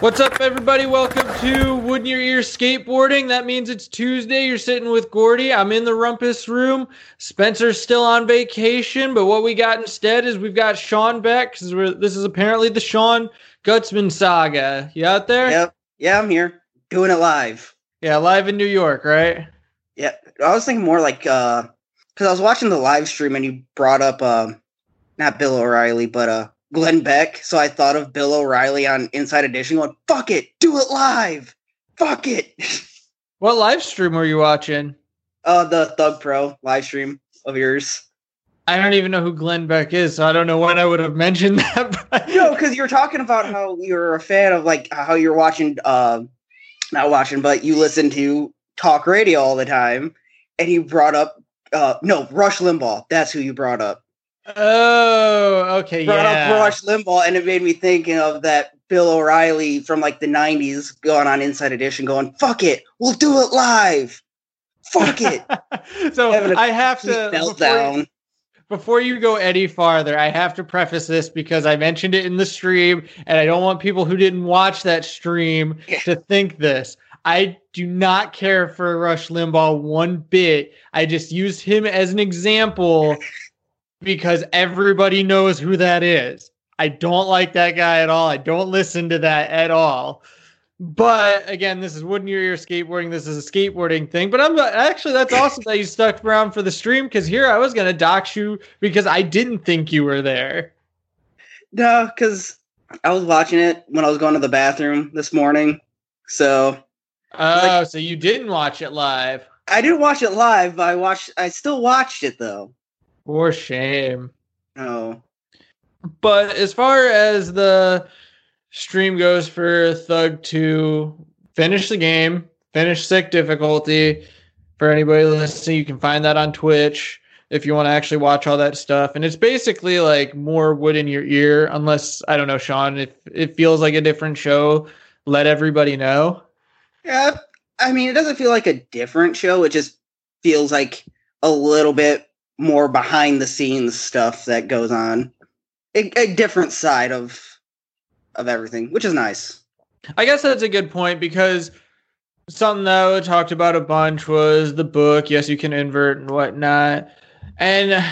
What's up, everybody? Welcome to Wood in Your Ear Skateboarding. That means it's Tuesday. You're sitting with Gordy. I'm in the rumpus room. Spencer's still on vacation, but what we got instead is we've got Sean Beck because this is apparently the Sean Gutzman saga. You out there? Yep. Yeah, I'm here doing it live. Yeah, live in New York, right? Yeah, I was thinking more like uh because I was watching the live stream and you brought up uh, not Bill O'Reilly, but uh Glenn Beck. So I thought of Bill O'Reilly on Inside Edition going, fuck it, do it live. Fuck it. What live stream were you watching? Uh the Thug Pro live stream of yours. I don't even know who Glenn Beck is, so I don't know when I would have mentioned that. But... no, because you're talking about how you're a fan of like how you're watching uh not watching, but you listen to talk radio all the time, and you brought up uh no, Rush Limbaugh. That's who you brought up. Oh, okay, brought yeah. up Rush Limbaugh, and it made me think of that Bill O'Reilly from like the '90s going on Inside Edition, going "Fuck it, we'll do it live." Fuck it. so I have to meltdown. Before, before you go any farther, I have to preface this because I mentioned it in the stream, and I don't want people who didn't watch that stream to think this. I do not care for Rush Limbaugh one bit. I just used him as an example because everybody knows who that is. I don't like that guy at all. I don't listen to that at all. But again, this is Wood in Your Ear skateboarding. This is a skateboarding thing. But I'm actually that's awesome that you stuck around for the stream because here I was gonna dox you because I didn't think you were there. No, because I was watching it when I was going to the bathroom this morning. So Oh, like, so you didn't watch it live. I didn't watch it live, but I watched I still watched it though. For shame. Oh. But as far as the stream goes for Thug 2, finish the game, finish sick difficulty. For anybody listening, you can find that on Twitch if you want to actually watch all that stuff. And it's basically like more wood in your ear, unless I don't know, Sean, if it feels like a different show, let everybody know. Yeah, I mean, it doesn't feel like a different show. It just feels like a little bit more behind the scenes stuff that goes on. A, a, different side of of everything, which is nice. I guess that's a good point because something that I talked about a bunch was the book. Yes, you can invert and whatnot. And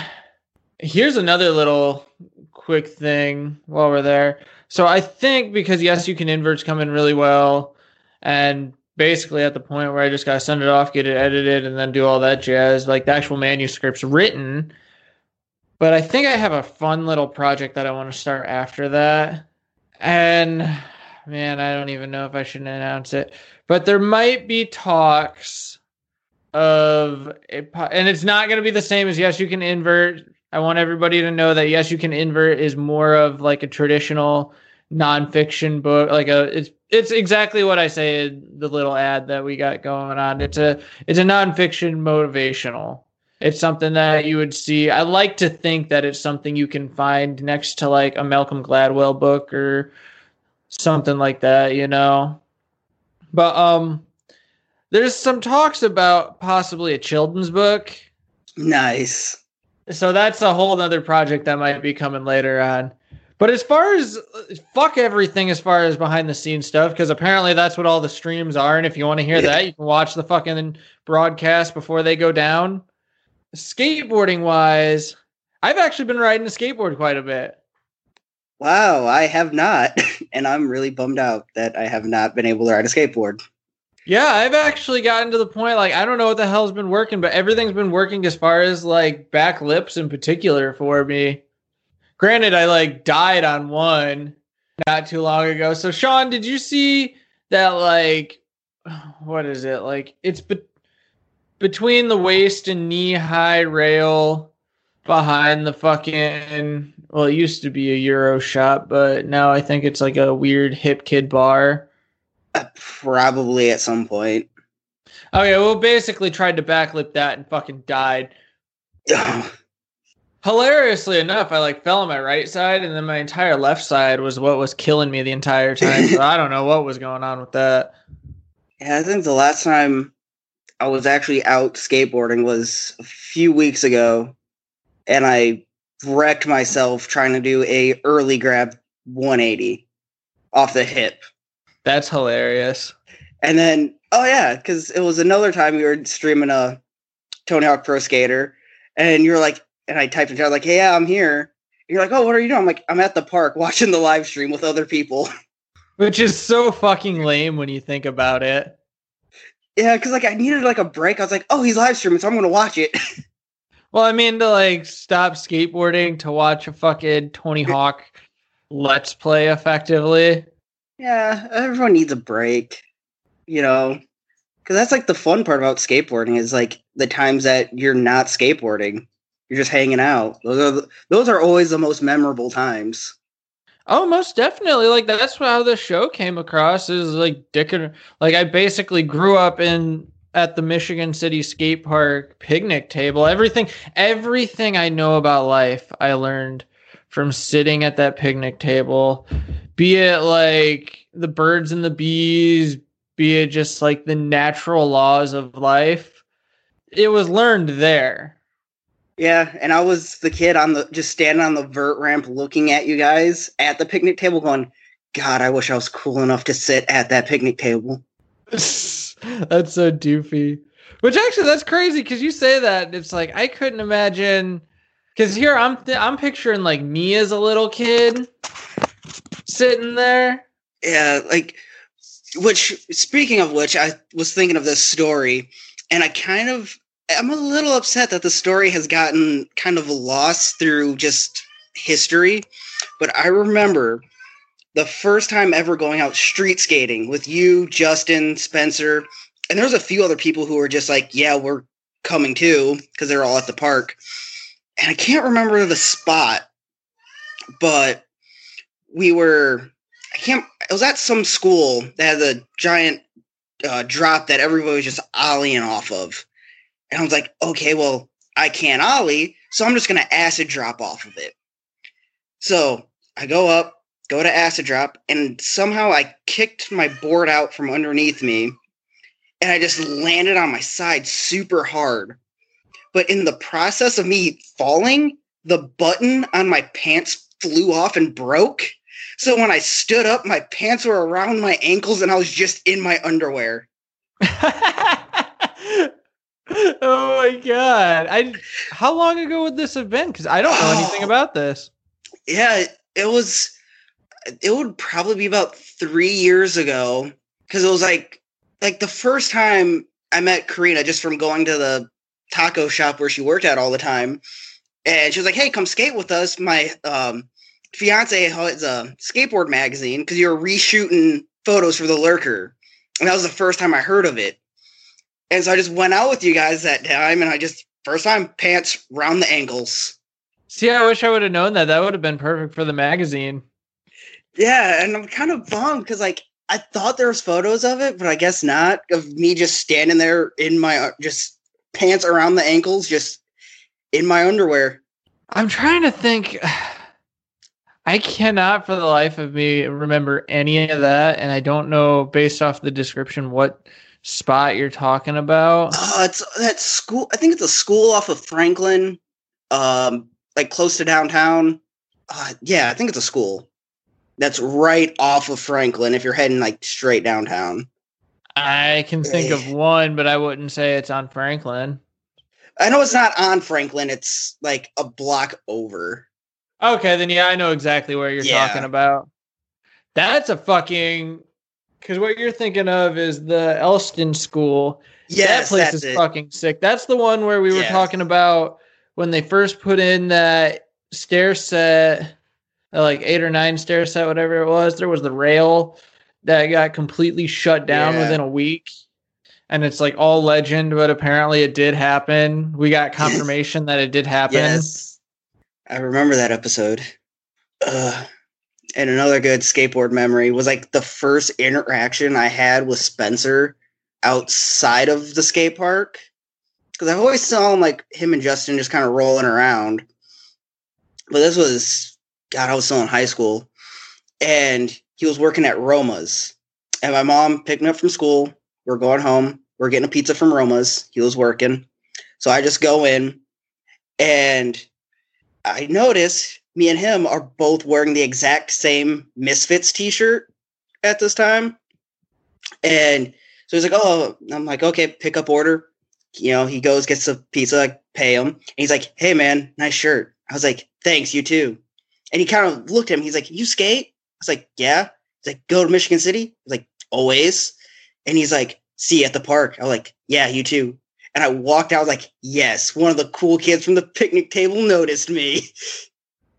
here's another little quick thing while we're there. So I think because yes, you can inverts come in really well, and basically at the point where I just gotta send it off, get it edited, and then do all that jazz. Like the actual manuscript's written. But I think I have a fun little project that I want to start after that. And man, I don't even know if I should announce it. But there might be talks of it, and it's not going to be the same as yes, you can invert. I want everybody to know that yes, you can invert is more of like a traditional nonfiction book. Like a it's it's exactly what I say in the little ad that we got going on. It's a it's a nonfiction motivational. It's something that you would see. I like to think that it's something you can find next to like a Malcolm Gladwell book or something like that, you know. But um there's some talks about possibly a children's book. Nice. So that's a whole other project that might be coming later on. But as far as fuck everything, as far as behind the scenes stuff, because apparently that's what all the streams are. And if you want to hear yeah. that, you can watch the fucking broadcast before they go down. Skateboarding wise, I've actually been riding a skateboard quite a bit. Wow, I have not. And I'm really bummed out that I have not been able to ride a skateboard. Yeah, I've actually gotten to the point like I don't know what the hell's been working, but everything's been working as far as like back lips in particular for me. Granted, I like died on one not too long ago. So Sean, did you see that like what is it? Like it's be- between the waist and knee high rail behind the fucking well, it used to be a Euro shop, but now I think it's like a weird hip kid bar. Uh, probably at some point. Okay, well, basically tried to backlip that and fucking died. Hilariously enough, I like fell on my right side, and then my entire left side was what was killing me the entire time. so I don't know what was going on with that. Yeah, I think the last time I was actually out skateboarding was a few weeks ago, and I wrecked myself trying to do a early grab 180 off the hip. That's hilarious. And then, oh yeah, because it was another time we were streaming a Tony Hawk Pro Skater, and you're like, and I typed in chat like, "Hey, yeah, I'm here." You're like, "Oh, what are you doing?" I'm like, "I'm at the park watching the live stream with other people." Which is so fucking lame when you think about it. Yeah, because like I needed like a break. I was like, "Oh, he's live streaming, so I'm gonna watch it." well, I mean, to like stop skateboarding to watch a fucking Tony Hawk let's play effectively. Yeah, everyone needs a break, you know, because that's like the fun part about skateboarding is like the times that you're not skateboarding, you're just hanging out. Those are the, those are always the most memorable times. Oh, most definitely. Like that's how the show came across. Is like Dick and like I basically grew up in at the Michigan City skate park picnic table. Everything everything I know about life I learned from sitting at that picnic table. Be it like the birds and the bees, be it just like the natural laws of life. It was learned there. Yeah, and I was the kid on the just standing on the vert ramp looking at you guys at the picnic table going, God, I wish I was cool enough to sit at that picnic table. that's so doofy. Which actually that's crazy because you say that it's like I couldn't imagine because here I'm th- I'm picturing like me as a little kid sitting there. Yeah, like which speaking of which, I was thinking of this story, and I kind of I'm a little upset that the story has gotten kind of lost through just history. But I remember the first time ever going out street skating with you, Justin, Spencer, and there's a few other people who were just like, "Yeah, we're coming too," because they're all at the park. And I can't remember the spot, but we were. I can't. It was at some school that had a giant uh, drop that everybody was just ollieing off of and I was like, okay, well, I can't ollie, so I'm just gonna acid drop off of it. So I go up, go to acid drop, and somehow I kicked my board out from underneath me, and I just landed on my side super hard. But in the process of me falling, the button on my pants flew off and broke. So when I stood up, my pants were around my ankles and I was just in my underwear. oh my god! I how long ago would this have been? Because I don't know anything oh. about this. Yeah, it was. It would probably be about three years ago because it was like like the first time I met Karina just from going to the taco shop where she worked at all the time, and she was like, "Hey, come skate with us." My um, fiance has a skateboard magazine because you're reshooting photos for the Lurker, and that was the first time I heard of it. And so I just went out with you guys that time and I just first time pants round the ankles. See, I wish I would have known that. That would have been perfect for the magazine. Yeah, and I'm kind of bummed because like I thought there was photos of it, but I guess not. Of me just standing there in my uh, just pants around the ankles, just in my underwear. I'm trying to think. I cannot for the life of me remember any of that, and I don't know based off the description what spot you're talking about? Uh, it's that school. I think it's a school off of Franklin, um, like close to downtown. Uh, yeah, I think it's a school that's right off of Franklin. If you're heading like straight downtown, I can think of one, but I wouldn't say it's on Franklin. I know it's not on Franklin. It's like a block over. Okay, then yeah, I know exactly where you're yeah. talking about. That's a fucking because what you're thinking of is the Elston School. Yes, that place is it. fucking sick. That's the one where we were yes. talking about when they first put in that stair set, uh, like eight or nine stair set, whatever it was. There was the rail that got completely shut down yeah. within a week. And it's like all legend, but apparently it did happen. We got confirmation that it did happen. Yes. I remember that episode. Ugh and another good skateboard memory was like the first interaction I had with Spencer outside of the skate park. Because I've always saw him like him and Justin just kind of rolling around. But this was, God, I was still in high school. And he was working at Roma's. And my mom picked me up from school. We're going home. We're getting a pizza from Roma's. He was working. So I just go in and I notice me and him are both wearing the exact same Misfits t-shirt at this time. And so he's like, "Oh," I'm like, "Okay, pick up order." You know, he goes, gets the pizza, I pay him, and he's like, "Hey, man, nice shirt." I was like, "Thanks, you too." And he kind of looked at him. He's like, "You skate?" I was like, "Yeah." He's like, "Go to Michigan City?" I was like, "Always." And he's like, "See you at the park." I was like, "Yeah, you too." And I walked out like, "Yes, one of the cool kids from the picnic table noticed me."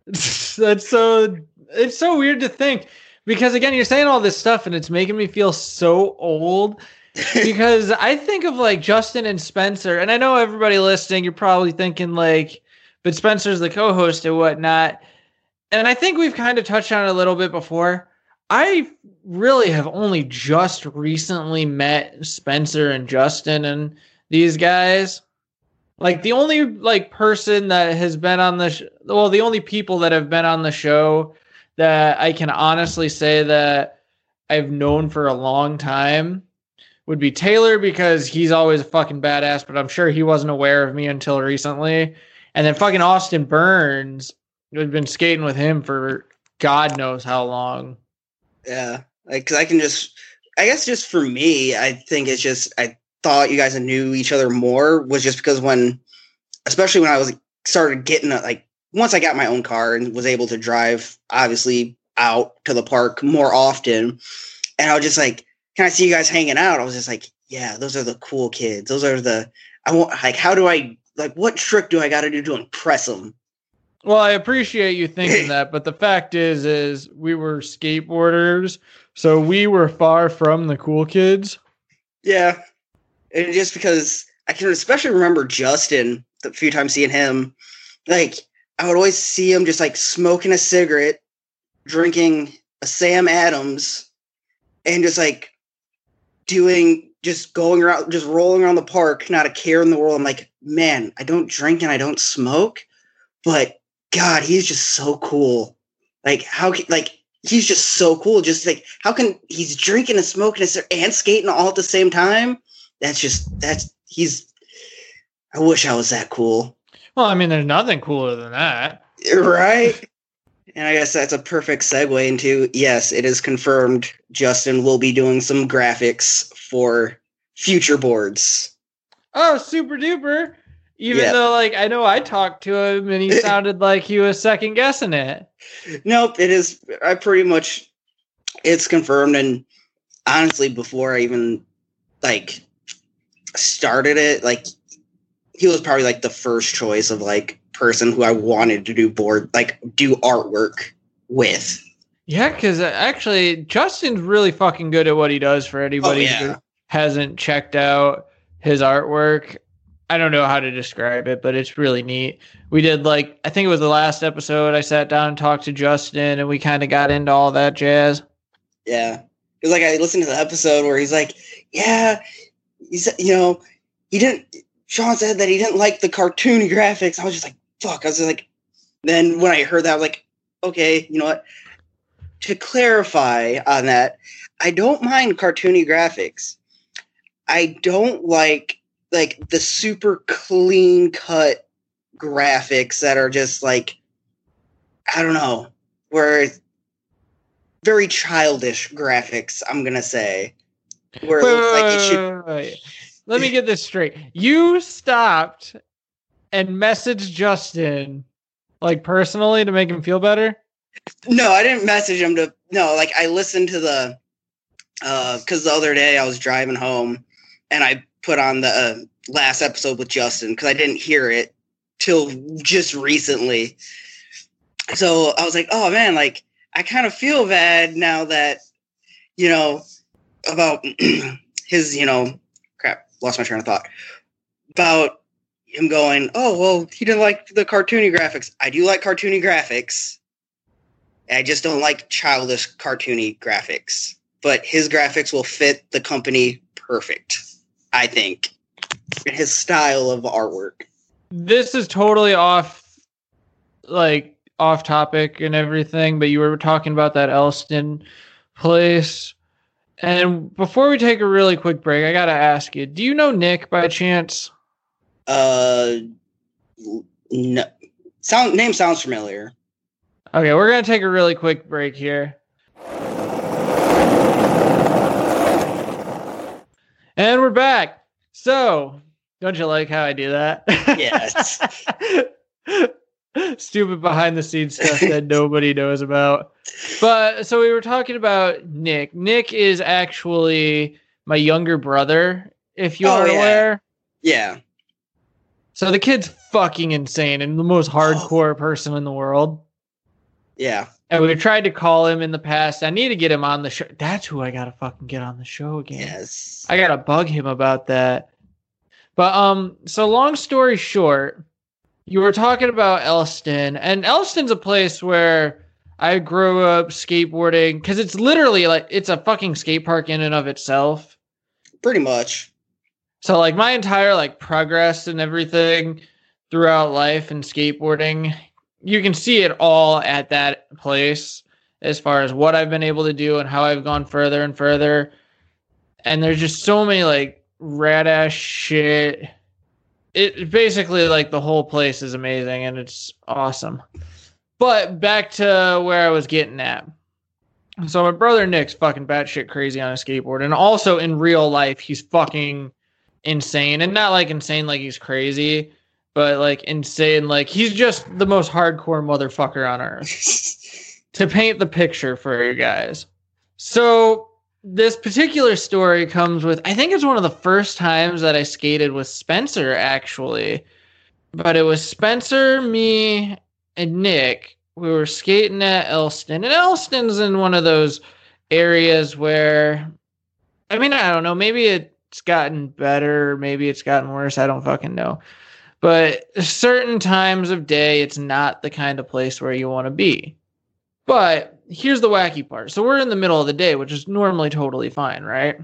That's so. It's so weird to think because again, you're saying all this stuff and it's making me feel so old because I think of like Justin and Spencer, and I know everybody listening, you're probably thinking like, but Spencer's the co-host and whatnot. And I think we've kind of touched on it a little bit before. I really have only just recently met Spencer and Justin and these guys. Like the only like person that has been on the sh- well, the only people that have been on the show that I can honestly say that I've known for a long time would be Taylor because he's always a fucking badass, but I'm sure he wasn't aware of me until recently. And then fucking Austin Burns, we've been skating with him for God knows how long. Yeah, like because I can just, I guess, just for me, I think it's just I thought you guys knew each other more was just because when, especially when I was started getting like once I got my own car and was able to drive, obviously out to the park more often, and I was just like, "Can I see you guys hanging out?" I was just like, "Yeah, those are the cool kids. Those are the I want. Like, how do I like? What trick do I got to do to impress them?" Well, I appreciate you thinking that, but the fact is, is we were skateboarders, so we were far from the cool kids. Yeah, and just because I can especially remember Justin the few times seeing him, like I would always see him just like smoking a cigarette, drinking a Sam Adams, and just like doing just going around, just rolling around the park, not a care in the world. I'm like, man, I don't drink and I don't smoke, but God, he's just so cool. Like how can like he's just so cool. Just like how can he's drinking and smoking and skating all at the same time? That's just that's he's. I wish I was that cool. Well, I mean, there's nothing cooler than that, right? and I guess that's a perfect segue into yes, it is confirmed. Justin will be doing some graphics for future boards. Oh, super duper! Even though, like, I know I talked to him and he sounded like he was second guessing it. Nope, it is. I pretty much, it's confirmed. And honestly, before I even like started it, like, he was probably like the first choice of like person who I wanted to do board, like, do artwork with. Yeah, because uh, actually, Justin's really fucking good at what he does for anybody oh, yeah. who hasn't checked out his artwork. I don't know how to describe it, but it's really neat. We did like I think it was the last episode. I sat down and talked to Justin, and we kind of got into all that jazz. Yeah, because like I listened to the episode where he's like, "Yeah, he said, you know, he didn't." Sean said that he didn't like the cartoony graphics. I was just like, "Fuck!" I was like, then when I heard that, I was like, "Okay, you know what?" To clarify on that, I don't mind cartoony graphics. I don't like like the super clean cut graphics that are just like I don't know, where very childish graphics, I'm gonna say. Where it wait, looks like it should wait, let me get this straight. You stopped and messaged Justin like personally to make him feel better? No, I didn't message him to no, like I listened to the uh cuz the other day I was driving home and I put on the uh, last episode with Justin because I didn't hear it till just recently. So I was like, oh man, like I kind of feel bad now that you know about his, you know, crap, lost my train of thought about him going, oh well, he didn't like the cartoony graphics. I do like cartoony graphics. I just don't like childish cartoony graphics. But his graphics will fit the company perfect. I think his style of artwork. This is totally off, like off topic and everything. But you were talking about that Elston place, and before we take a really quick break, I gotta ask you: Do you know Nick by chance? Uh, no. Sound name sounds familiar. Okay, we're gonna take a really quick break here. And we're back. So, don't you like how I do that? Yes. Stupid behind the scenes stuff that nobody knows about. But so we were talking about Nick. Nick is actually my younger brother, if you Oh, are yeah. aware. Yeah. So the kid's fucking insane and the most hardcore person in the world. Yeah. And we tried to call him in the past. I need to get him on the show. That's who I gotta fucking get on the show again. Yes. I gotta bug him about that. But um, so long story short, you were talking about Elston, and Elston's a place where I grew up skateboarding because it's literally like it's a fucking skate park in and of itself. Pretty much. So like my entire like progress and everything throughout life and skateboarding, you can see it all at that place as far as what I've been able to do and how I've gone further and further. And there's just so many like rad ass shit. It basically like the whole place is amazing and it's awesome. But back to where I was getting at. So my brother Nick's fucking batshit crazy on a skateboard, and also in real life he's fucking insane, and not like insane like he's crazy, but like insane like he's just the most hardcore motherfucker on earth. to paint the picture for you guys, so this particular story comes with I think it's one of the first times that I skated with Spencer actually, but it was Spencer, me, and Nick, we were skating at Elston, and Elston's in one of those areas where, I mean, I don't know, maybe it's gotten better, maybe it's gotten worse. I don't fucking know. But certain times of day, it's not the kind of place where you want to be. But here's the wacky part. So we're in the middle of the day, which is normally totally fine, right?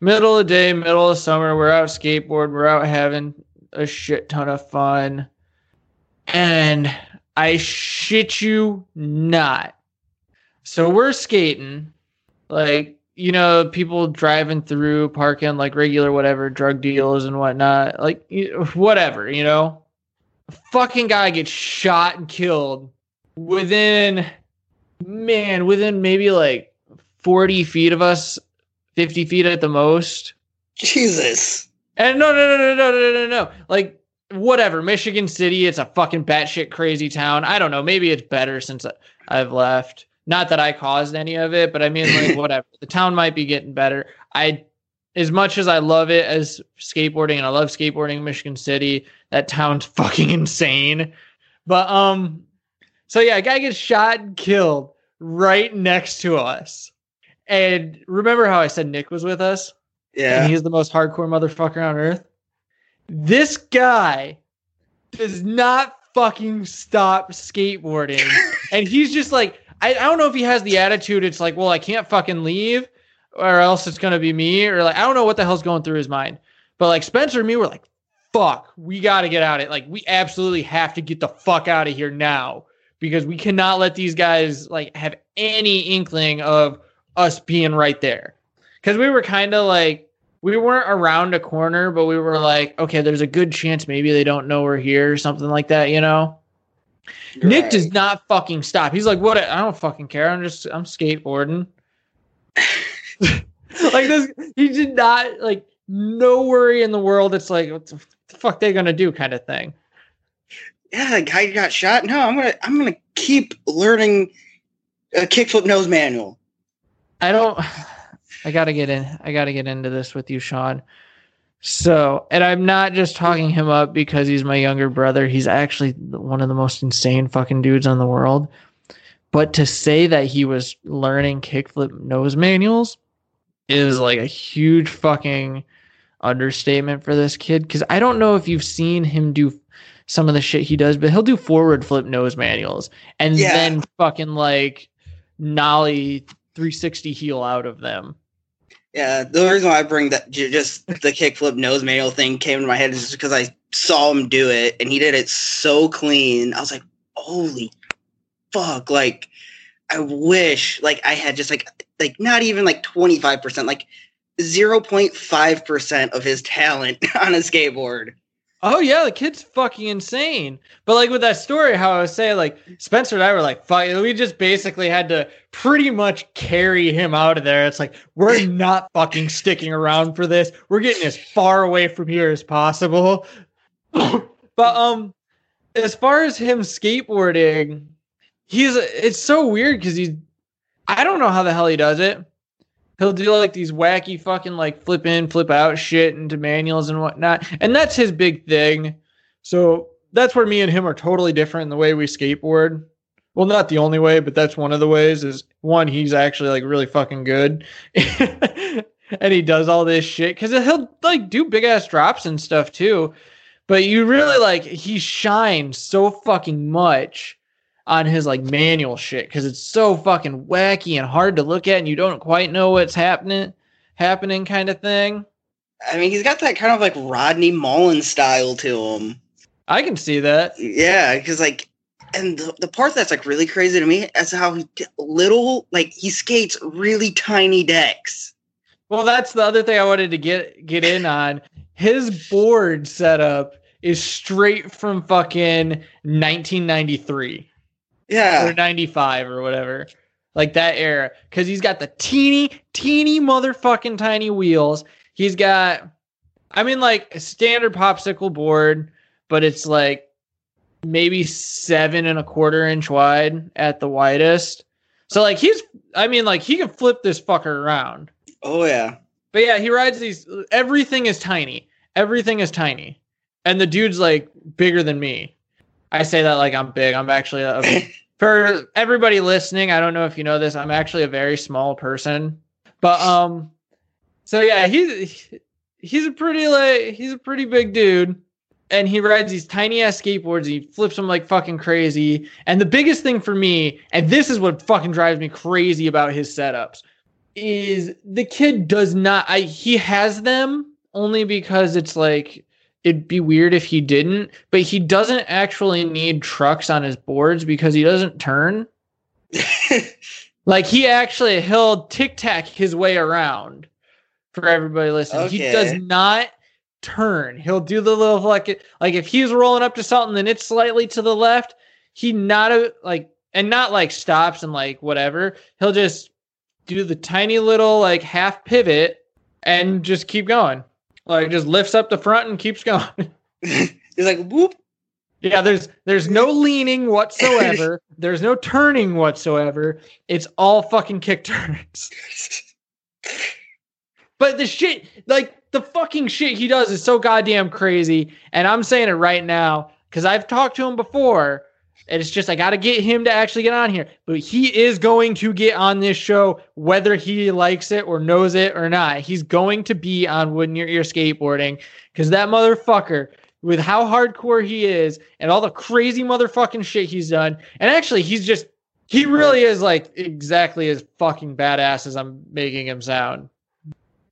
Middle of the day, middle of summer, we're out skateboard, we're out having a shit ton of fun. And I shit you not. So we're skating, like, you know, people driving through, parking, like regular whatever, drug deals and whatnot. Like, whatever, you know? A fucking guy gets shot and killed within, man, within maybe like 40 feet of us, 50 feet at the most. Jesus. And no, no, no, no, no, no, no, no. Like, whatever. Michigan City, it's a fucking batshit crazy town. I don't know. Maybe it's better since I've left. Not that I caused any of it, but I mean, like, whatever. The town might be getting better. I, as much as I love it as skateboarding, and I love skateboarding in Michigan City, that town's fucking insane. But um, so yeah, a guy gets shot and killed right next to us. And remember how I said Nick was with us? Yeah. and he's the most hardcore motherfucker on earth. This guy does not fucking stop skateboarding. and he's just like, I, I don't know if he has the attitude, it's like, well, I can't fucking leave, or else it's gonna be me, or like I don't know what the hell's going through his mind. But like Spencer and me were like, fuck, we gotta get out of it. Like, we absolutely have to get the fuck out of here now. Because we cannot let these guys like have any inkling of us being right there because we were kind of like we weren't around a corner, but we were like, okay, there's a good chance maybe they don't know we're here or something like that, you know. Nick does not fucking stop. He's like, what? I don't fucking care. I'm just I'm skateboarding. like this, he did not like no worry in the world. It's like what the, the fuck they gonna do kind of thing. Yeah, the guy got shot. No, I'm gonna I'm gonna keep learning a kickflip nose manual. I don't. I gotta get in. I gotta get into this with you, Sean. So, and I'm not just talking him up because he's my younger brother. He's actually one of the most insane fucking dudes on the world. But to say that he was learning kickflip nose manuals is like a huge fucking understatement for this kid. Because I don't know if you've seen him do some of the shit he does, but he'll do forward flip nose manuals and Yeah. then fucking like nollie 360 heel out of them. Yeah, the reason why I bring that just the kickflip nose manual thing came to my head is just because I saw him do it and he did it so clean. I was like, holy fuck! Like, I wish like I had just like like not even like twenty five percent, like zero point five percent of his talent on a skateboard. Oh yeah, the kid's fucking insane. But like with that story, how I was saying, like Spencer and I were like, fuck, we just basically had to pretty much carry him out of there. It's like we're not fucking sticking around for this. We're getting as far away from here as possible. but um, as far as him skateboarding, he's it's so weird because he's I don't know how the hell he does it he'll do like these wacky fucking like flip in, flip out shit into manuals and whatnot. And that's his big thing. So that's where me and him are totally different in the way we skateboard. Well, not the only way, but that's one of the ways is one, he's actually like really fucking good. and he does all this shit because he'll like do big ass drops and stuff too. But you really like he shines so fucking much on his like manual shit because it's so fucking wacky and hard to look at and you don't quite know what's happening happening kind of thing. I mean, he's got that kind of like Rodney Mullen style to him. I can see that. Yeah, because like, and the, the part that's like really crazy to me is how he little like he skates really tiny decks. Well, that's the other thing I wanted to get get in on. His board setup is straight from fucking 1993. Yeah. Or 95 or whatever. Like that era. Because he's got the teeny, teeny motherfucking tiny wheels. He's got, I mean, like a standard popsicle board, but it's like maybe seven and a quarter inch wide at the widest. So, like, he's, I mean, like, he can flip this fucker around. Oh, yeah. But yeah, he rides these, everything is tiny. Everything is tiny. And the dude's like bigger than me. I say that like I'm big. I'm actually a, for everybody listening. I don't know if you know this. I'm actually a very small person, but um, so yeah, he's he's a pretty like he's a pretty big dude, and he rides these tiny ass skateboards. he flips them like fucking crazy. And the biggest thing for me, and this is what fucking drives me crazy about his setups, is the kid does not. I he has them only because it's like it'd be weird if he didn't, but he doesn't actually need trucks on his boards because he doesn't turn. like he actually he'll tic tac his way around for everybody listening. Okay. He does not turn. He'll do the little like like if he's rolling up to something and it's slightly to the left, he not a, like and not like stops and like whatever. He'll just do the tiny little like half pivot and just keep going. Like just lifts up the front and keeps going. He's like whoop. Yeah, there's there's no leaning whatsoever. there's no turning whatsoever. It's all fucking kick turns. but the shit, like the fucking shit he does is so goddamn crazy. And I'm saying it right now because I've talked to him before and it's just I got to get him to actually get on here. But he is going to get on this show whether he likes it or knows it or not. He's going to be on Wood in Your Ear Skateboarding because that motherfucker, with how hardcore he is and all the crazy motherfucking shit he's done, and actually he's just he really is like exactly as fucking badass as I'm making him sound.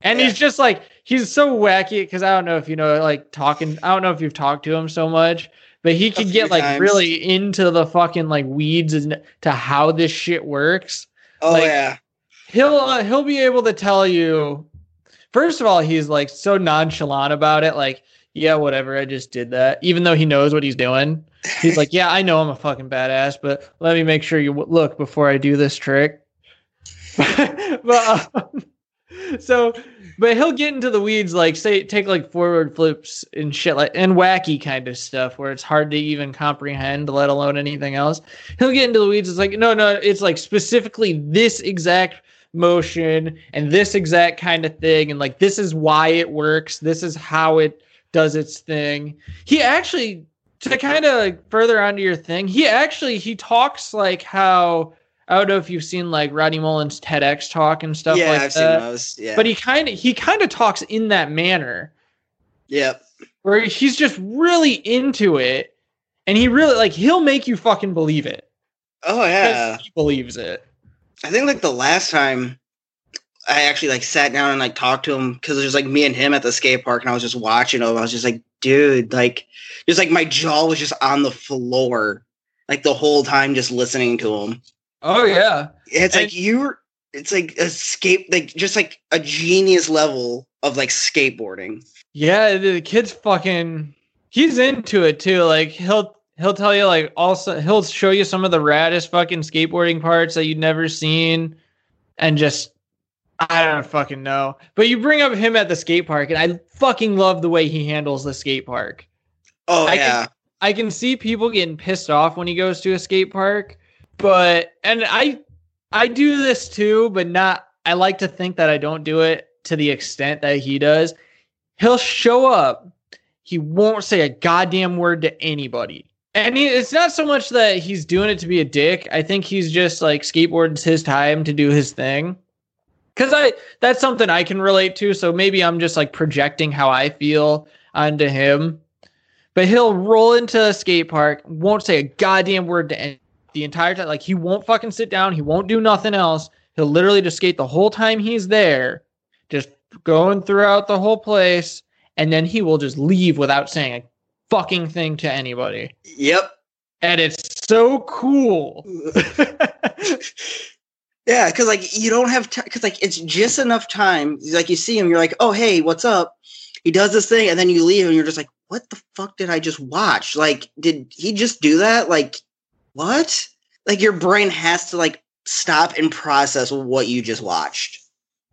And yeah. he's just like he's so wacky because I don't know if you know like talking. I don't know if you've talked to him so much, but he could get like times. really into the fucking like weeds and to how this shit works. Oh like, yeah, he'll uh, he'll be able to tell you. First of all, he's like so nonchalant about it, like yeah, whatever, I just did that, even though he knows what he's doing. He's like, yeah, I know I'm a fucking badass, but let me make sure you look before I do this trick. but um, so but he'll get into the weeds like say take like forward flips and shit like and wacky kind of stuff where it's hard to even comprehend let alone anything else. He'll get into the weeds. It's like no no it's like specifically this exact motion and this exact kind of thing. And like this is why it works. This is how it does its thing. He actually to kind of further onto your thing he actually he talks like how I don't know if you've seen like Rodney Mullen's TEDx talk and stuff like that. yeah, like I've that. seen those. Yeah. But he kind of he kind of talks in that manner. Yep. Where he's just really into it and he really like he'll make you fucking believe it. Oh yeah. He believes it. I think like the last time I actually like sat down and like talked to him because it was like me and him at the skate park and I was just watching him. I was just like, dude, like just like my jaw was just on the floor like the whole time just listening to him. Oh yeah. It's and, like you're it's like escape like just like a genius level of like skateboarding. Yeah, the kid's fucking he's into it too. Like he'll he'll tell you like also he'll show you some of the raddest fucking skateboarding parts that you'd never seen, and just I don't fucking know. But you bring up him at the skate park, and I fucking love the way he handles the skate park. Oh I yeah. Can, I can see people getting pissed off when he goes to a skate park, but and I I do this too, but not I like to think that I don't do it to the extent that he does. He'll show up. He won't say a goddamn word to anybody. And he, it's not so much that he's doing it to be a dick. I think he's just like skateboards his time to do his thing. Cause I that's something I can relate to. So maybe I'm just like projecting how I feel onto him. But he'll roll into a skate park, won't say a goddamn word to the entire time. Like he won't fucking sit down. He won't do nothing else. He'll literally just skate the whole time he's there, just going throughout the whole place, and then he will just leave without saying a fucking thing to anybody. Yep. And it's so cool. yeah, because like you don't have time. Because like it's just enough time. Like you see him, you're like, oh hey, what's up? He does this thing, and then you leave, and you're just like, what the fuck did I just watch? Like, did he just do that? Like, what? Like your brain has to like stop and process what you just watched.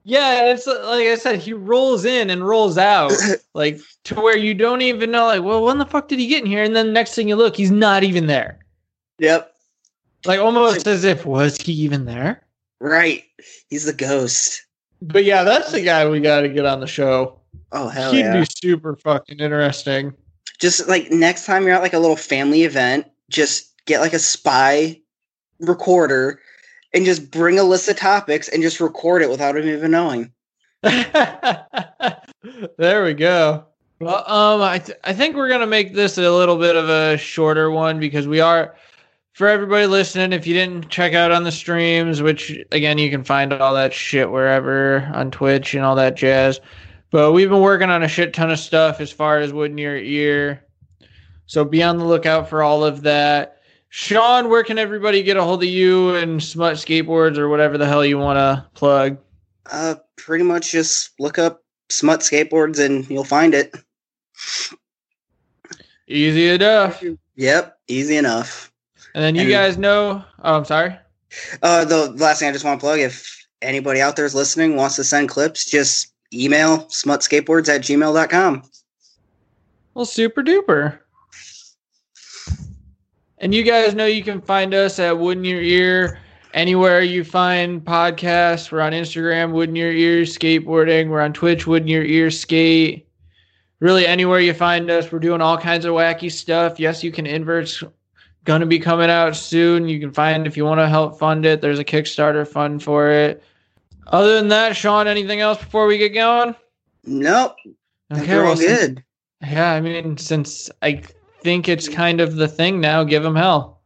Yeah, it's uh, like I said, he rolls in and rolls out, like to where you don't even know, like, well, when the fuck did he get in here? And then next thing you look, he's not even there. Yep. Like almost as if was he even there? Right. He's the ghost. But yeah, that's the guy we got to get on the show. Oh hell He'd yeah. be super fucking interesting. just like next time you're at like a little family event, just get like a spy recorder and just bring a list of topics and just record it without him even knowing. there we go. Well, um, I th- I think we're gonna make this a little bit of a shorter one because we are for everybody listening. If you didn't check out on the streams, which again you can find all that shit wherever on Twitch and all that jazz. But we've been working on a shit ton of stuff as far as wood your ear. So be on the lookout for all of that. Sean, where can everybody get a hold of you and Smut Skateboards or whatever the hell you want to plug? Uh, pretty much just look up smut skateboards and you'll find it. Easy enough. Yep, easy enough. And then you And- guys know. Oh, I'm sorry. Uh, the last thing I just want to plug, if anybody out there is listening wants to send clips, just email smutskateboards at gmail.com. Well, super duper. And you guys know you can find us at Wood in Your Ear anywhere you find podcasts. We're on Instagram, Wood in Your Ear Skateboarding. We're on Twitch, Wood in Your Ear Skate. Really, anywhere you find us, we're doing all kinds of wacky stuff. Yes, you can inverts going to be coming out soon. You can find if you want to help fund it. There's a Kickstarter fund for it. Other than that, Sean, anything else before we get going? Nope, Okay, we're all since- good. yeah, I mean, since I think it's kind of the thing now, give them hell.